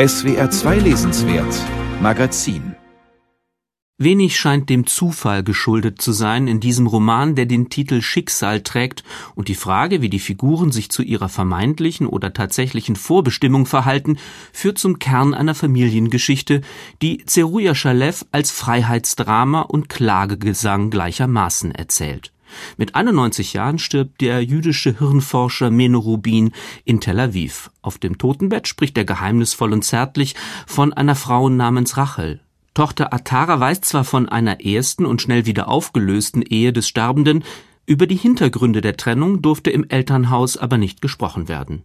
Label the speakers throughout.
Speaker 1: SWR 2 Lesenswert Magazin
Speaker 2: Wenig scheint dem Zufall geschuldet zu sein in diesem Roman, der den Titel Schicksal trägt und die Frage, wie die Figuren sich zu ihrer vermeintlichen oder tatsächlichen Vorbestimmung verhalten, führt zum Kern einer Familiengeschichte, die Zeruja Shalev als Freiheitsdrama und Klagegesang gleichermaßen erzählt. Mit 91 Jahren stirbt der jüdische Hirnforscher Meno Rubin in Tel Aviv. Auf dem Totenbett spricht er geheimnisvoll und zärtlich von einer Frau namens Rachel. Tochter Atara weiß zwar von einer ersten und schnell wieder aufgelösten Ehe des Sterbenden, über die Hintergründe der Trennung durfte im Elternhaus aber nicht gesprochen werden.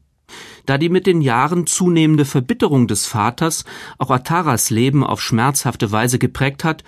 Speaker 2: Da die mit den Jahren zunehmende Verbitterung des Vaters auch Ataras Leben auf schmerzhafte Weise geprägt hat,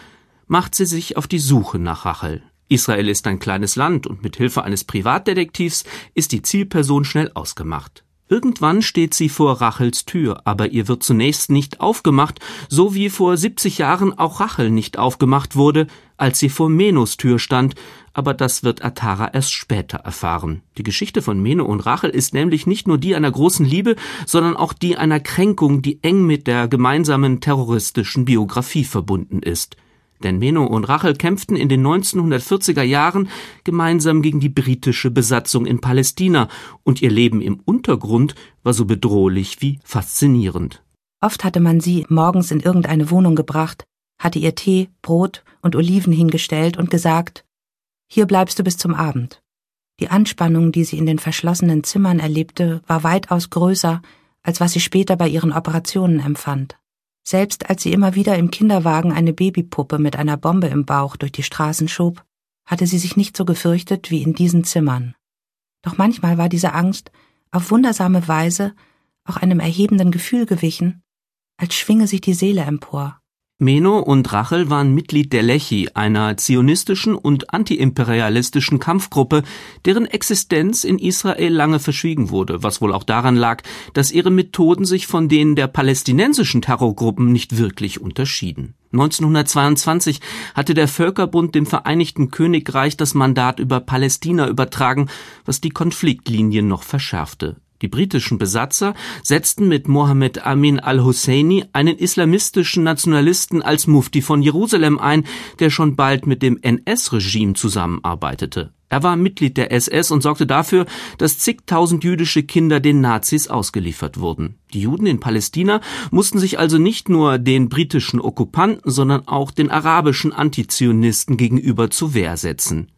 Speaker 2: macht sie sich auf die Suche nach Rachel. Israel ist ein kleines Land und mit Hilfe eines Privatdetektivs ist die Zielperson schnell ausgemacht. Irgendwann steht sie vor Rachels Tür, aber ihr wird zunächst nicht aufgemacht, so wie vor 70 Jahren auch Rachel nicht aufgemacht wurde, als sie vor Menos Tür stand, aber das wird Atara erst später erfahren. Die Geschichte von Meno und Rachel ist nämlich nicht nur die einer großen Liebe, sondern auch die einer Kränkung, die eng mit der gemeinsamen terroristischen Biografie verbunden ist. Denn Meno und Rachel kämpften in den 1940er Jahren gemeinsam gegen die britische Besatzung in Palästina und ihr Leben im Untergrund war so bedrohlich wie faszinierend.
Speaker 3: Oft hatte man sie morgens in irgendeine Wohnung gebracht, hatte ihr Tee, Brot und Oliven hingestellt und gesagt, hier bleibst du bis zum Abend. Die Anspannung, die sie in den verschlossenen Zimmern erlebte, war weitaus größer, als was sie später bei ihren Operationen empfand. Selbst als sie immer wieder im Kinderwagen eine Babypuppe mit einer Bombe im Bauch durch die Straßen schob, hatte sie sich nicht so gefürchtet wie in diesen Zimmern. Doch manchmal war diese Angst auf wundersame Weise auch einem erhebenden Gefühl gewichen, als schwinge sich die Seele empor.
Speaker 2: Meno und Rachel waren Mitglied der Lechi, einer zionistischen und antiimperialistischen Kampfgruppe, deren Existenz in Israel lange verschwiegen wurde, was wohl auch daran lag, dass ihre Methoden sich von denen der palästinensischen Terrorgruppen nicht wirklich unterschieden. 1922 hatte der Völkerbund dem Vereinigten Königreich das Mandat über Palästina übertragen, was die Konfliktlinien noch verschärfte. Die britischen Besatzer setzten mit Mohammed Amin al-Husseini einen islamistischen Nationalisten als Mufti von Jerusalem ein, der schon bald mit dem NS-Regime zusammenarbeitete. Er war Mitglied der SS und sorgte dafür, dass zigtausend jüdische Kinder den Nazis ausgeliefert wurden. Die Juden in Palästina mussten sich also nicht nur den britischen Okkupanten, sondern auch den arabischen Antizionisten gegenüber zur Wehr setzen.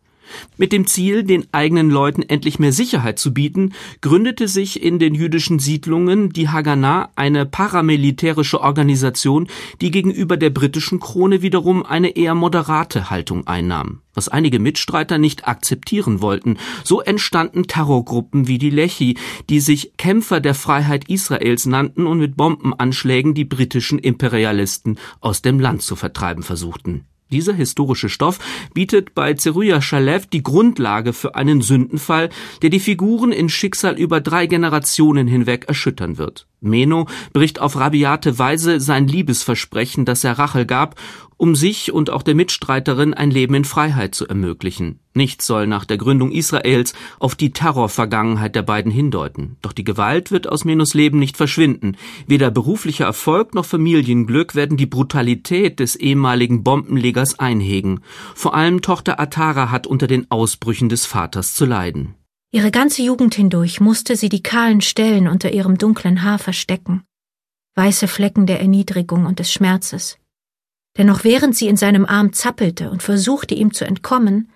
Speaker 2: Mit dem Ziel, den eigenen Leuten endlich mehr Sicherheit zu bieten, gründete sich in den jüdischen Siedlungen die Haganah, eine paramilitärische Organisation, die gegenüber der britischen Krone wiederum eine eher moderate Haltung einnahm, was einige Mitstreiter nicht akzeptieren wollten. So entstanden Terrorgruppen wie die Lechi, die sich Kämpfer der Freiheit Israels nannten und mit Bombenanschlägen die britischen Imperialisten aus dem Land zu vertreiben versuchten. Dieser historische Stoff bietet bei Zeruja Shalev die Grundlage für einen Sündenfall, der die Figuren in Schicksal über drei Generationen hinweg erschüttern wird. Meno bricht auf rabiate Weise sein Liebesversprechen, das er Rachel gab, um sich und auch der Mitstreiterin ein Leben in Freiheit zu ermöglichen. Nichts soll nach der Gründung Israels auf die Terrorvergangenheit der beiden hindeuten. Doch die Gewalt wird aus Menos Leben nicht verschwinden. Weder beruflicher Erfolg noch Familienglück werden die Brutalität des ehemaligen Bombenlegers einhegen. Vor allem Tochter Atara hat unter den Ausbrüchen des Vaters zu leiden.
Speaker 4: Ihre ganze Jugend hindurch musste sie die kahlen Stellen unter ihrem dunklen Haar verstecken. Weiße Flecken der Erniedrigung und des Schmerzes. Denn noch während sie in seinem Arm zappelte und versuchte, ihm zu entkommen,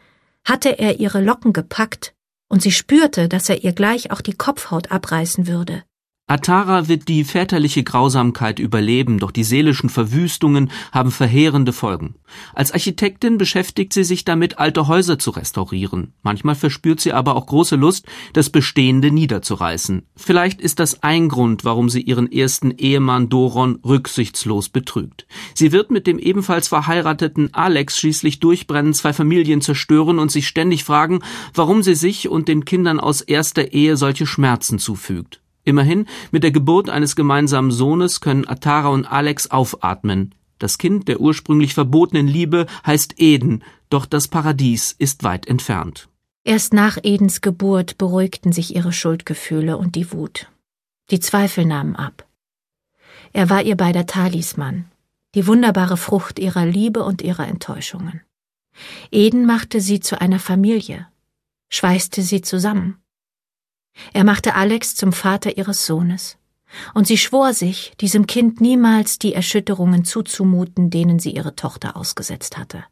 Speaker 4: hatte er ihre Locken gepackt, und sie spürte, dass er ihr gleich auch die Kopfhaut abreißen würde.
Speaker 2: Atara wird die väterliche Grausamkeit überleben, doch die seelischen Verwüstungen haben verheerende Folgen. Als Architektin beschäftigt sie sich damit, alte Häuser zu restaurieren. Manchmal verspürt sie aber auch große Lust, das Bestehende niederzureißen. Vielleicht ist das ein Grund, warum sie ihren ersten Ehemann Doron rücksichtslos betrügt. Sie wird mit dem ebenfalls verheirateten Alex schließlich durchbrennen, zwei Familien zerstören und sich ständig fragen, warum sie sich und den Kindern aus erster Ehe solche Schmerzen zufügt. Immerhin, mit der Geburt eines gemeinsamen Sohnes können Atara und Alex aufatmen. Das Kind der ursprünglich verbotenen Liebe heißt Eden, doch das Paradies ist weit entfernt.
Speaker 4: Erst nach Edens Geburt beruhigten sich ihre Schuldgefühle und die Wut. Die Zweifel nahmen ab. Er war ihr beider Talisman, die wunderbare Frucht ihrer Liebe und ihrer Enttäuschungen. Eden machte sie zu einer Familie, schweißte sie zusammen. Er machte Alex zum Vater ihres Sohnes, und sie schwor sich, diesem Kind niemals die Erschütterungen zuzumuten, denen sie ihre Tochter ausgesetzt hatte.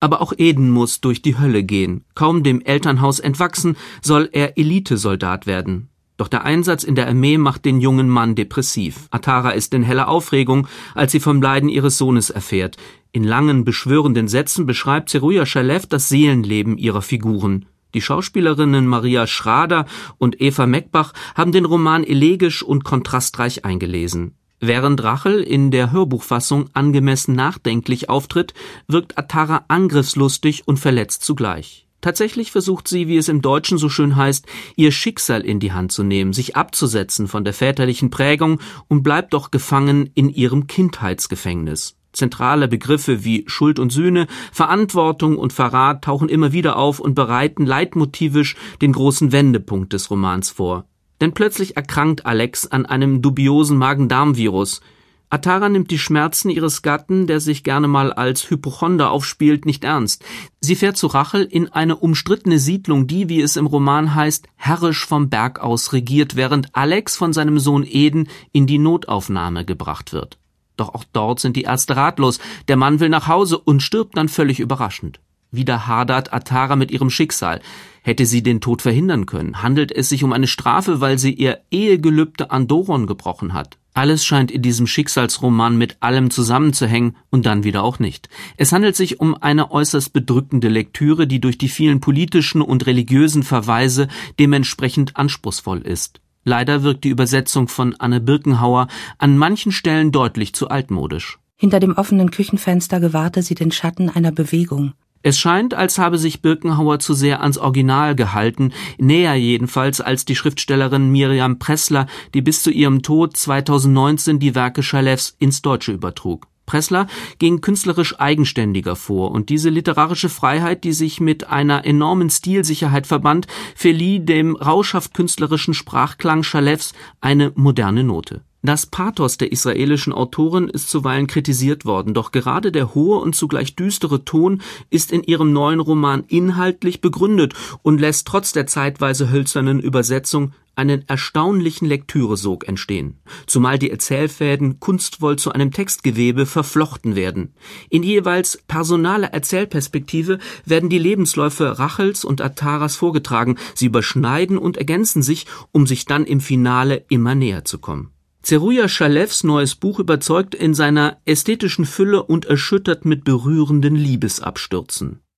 Speaker 2: Aber auch Eden muss durch die Hölle gehen. Kaum dem Elternhaus entwachsen, soll er Elitesoldat werden. Doch der Einsatz in der Armee macht den jungen Mann depressiv. Atara ist in heller Aufregung, als sie vom Leiden ihres Sohnes erfährt. In langen, beschwörenden Sätzen beschreibt Zeruja Shalev das Seelenleben ihrer Figuren. Die Schauspielerinnen Maria Schrader und Eva Meckbach haben den Roman elegisch und kontrastreich eingelesen. Während Rachel in der Hörbuchfassung angemessen nachdenklich auftritt, wirkt Atara angriffslustig und verletzt zugleich. Tatsächlich versucht sie, wie es im Deutschen so schön heißt, ihr Schicksal in die Hand zu nehmen, sich abzusetzen von der väterlichen Prägung und bleibt doch gefangen in ihrem Kindheitsgefängnis. Zentrale Begriffe wie Schuld und Sühne, Verantwortung und Verrat tauchen immer wieder auf und bereiten leitmotivisch den großen Wendepunkt des Romans vor. Denn plötzlich erkrankt Alex an einem dubiosen Magen-Darm-Virus. Atara nimmt die Schmerzen ihres Gatten, der sich gerne mal als Hypochonder aufspielt, nicht ernst. Sie fährt zu Rachel in eine umstrittene Siedlung, die, wie es im Roman heißt, herrisch vom Berg aus regiert, während Alex von seinem Sohn Eden in die Notaufnahme gebracht wird. Doch auch dort sind die Ärzte ratlos. Der Mann will nach Hause und stirbt dann völlig überraschend. Wieder hadert Atara mit ihrem Schicksal. Hätte sie den Tod verhindern können? Handelt es sich um eine Strafe, weil sie ihr Ehegelübde an Doron gebrochen hat? Alles scheint in diesem Schicksalsroman mit allem zusammenzuhängen und dann wieder auch nicht. Es handelt sich um eine äußerst bedrückende Lektüre, die durch die vielen politischen und religiösen Verweise dementsprechend anspruchsvoll ist. Leider wirkt die Übersetzung von Anne Birkenhauer an manchen Stellen deutlich zu altmodisch.
Speaker 3: Hinter dem offenen Küchenfenster gewahrte sie den Schatten einer Bewegung.
Speaker 2: Es scheint, als habe sich Birkenhauer zu sehr ans Original gehalten, näher jedenfalls als die Schriftstellerin Miriam Pressler, die bis zu ihrem Tod 2019 die Werke Schalefs ins Deutsche übertrug. Pressler ging künstlerisch eigenständiger vor und diese literarische Freiheit, die sich mit einer enormen Stilsicherheit verband, verlieh dem rauschhaft künstlerischen Sprachklang Schalefs eine moderne Note. Das Pathos der israelischen Autorin ist zuweilen kritisiert worden, doch gerade der hohe und zugleich düstere Ton ist in ihrem neuen Roman inhaltlich begründet und lässt trotz der zeitweise hölzernen Übersetzung einen erstaunlichen Lektüresog entstehen, zumal die Erzählfäden kunstvoll zu einem Textgewebe verflochten werden. In jeweils personaler Erzählperspektive werden die Lebensläufe Rachels und Ataras vorgetragen, sie überschneiden und ergänzen sich, um sich dann im Finale immer näher zu kommen. Zeruja Schalefs neues Buch überzeugt in seiner ästhetischen Fülle und erschüttert mit berührenden Liebesabstürzen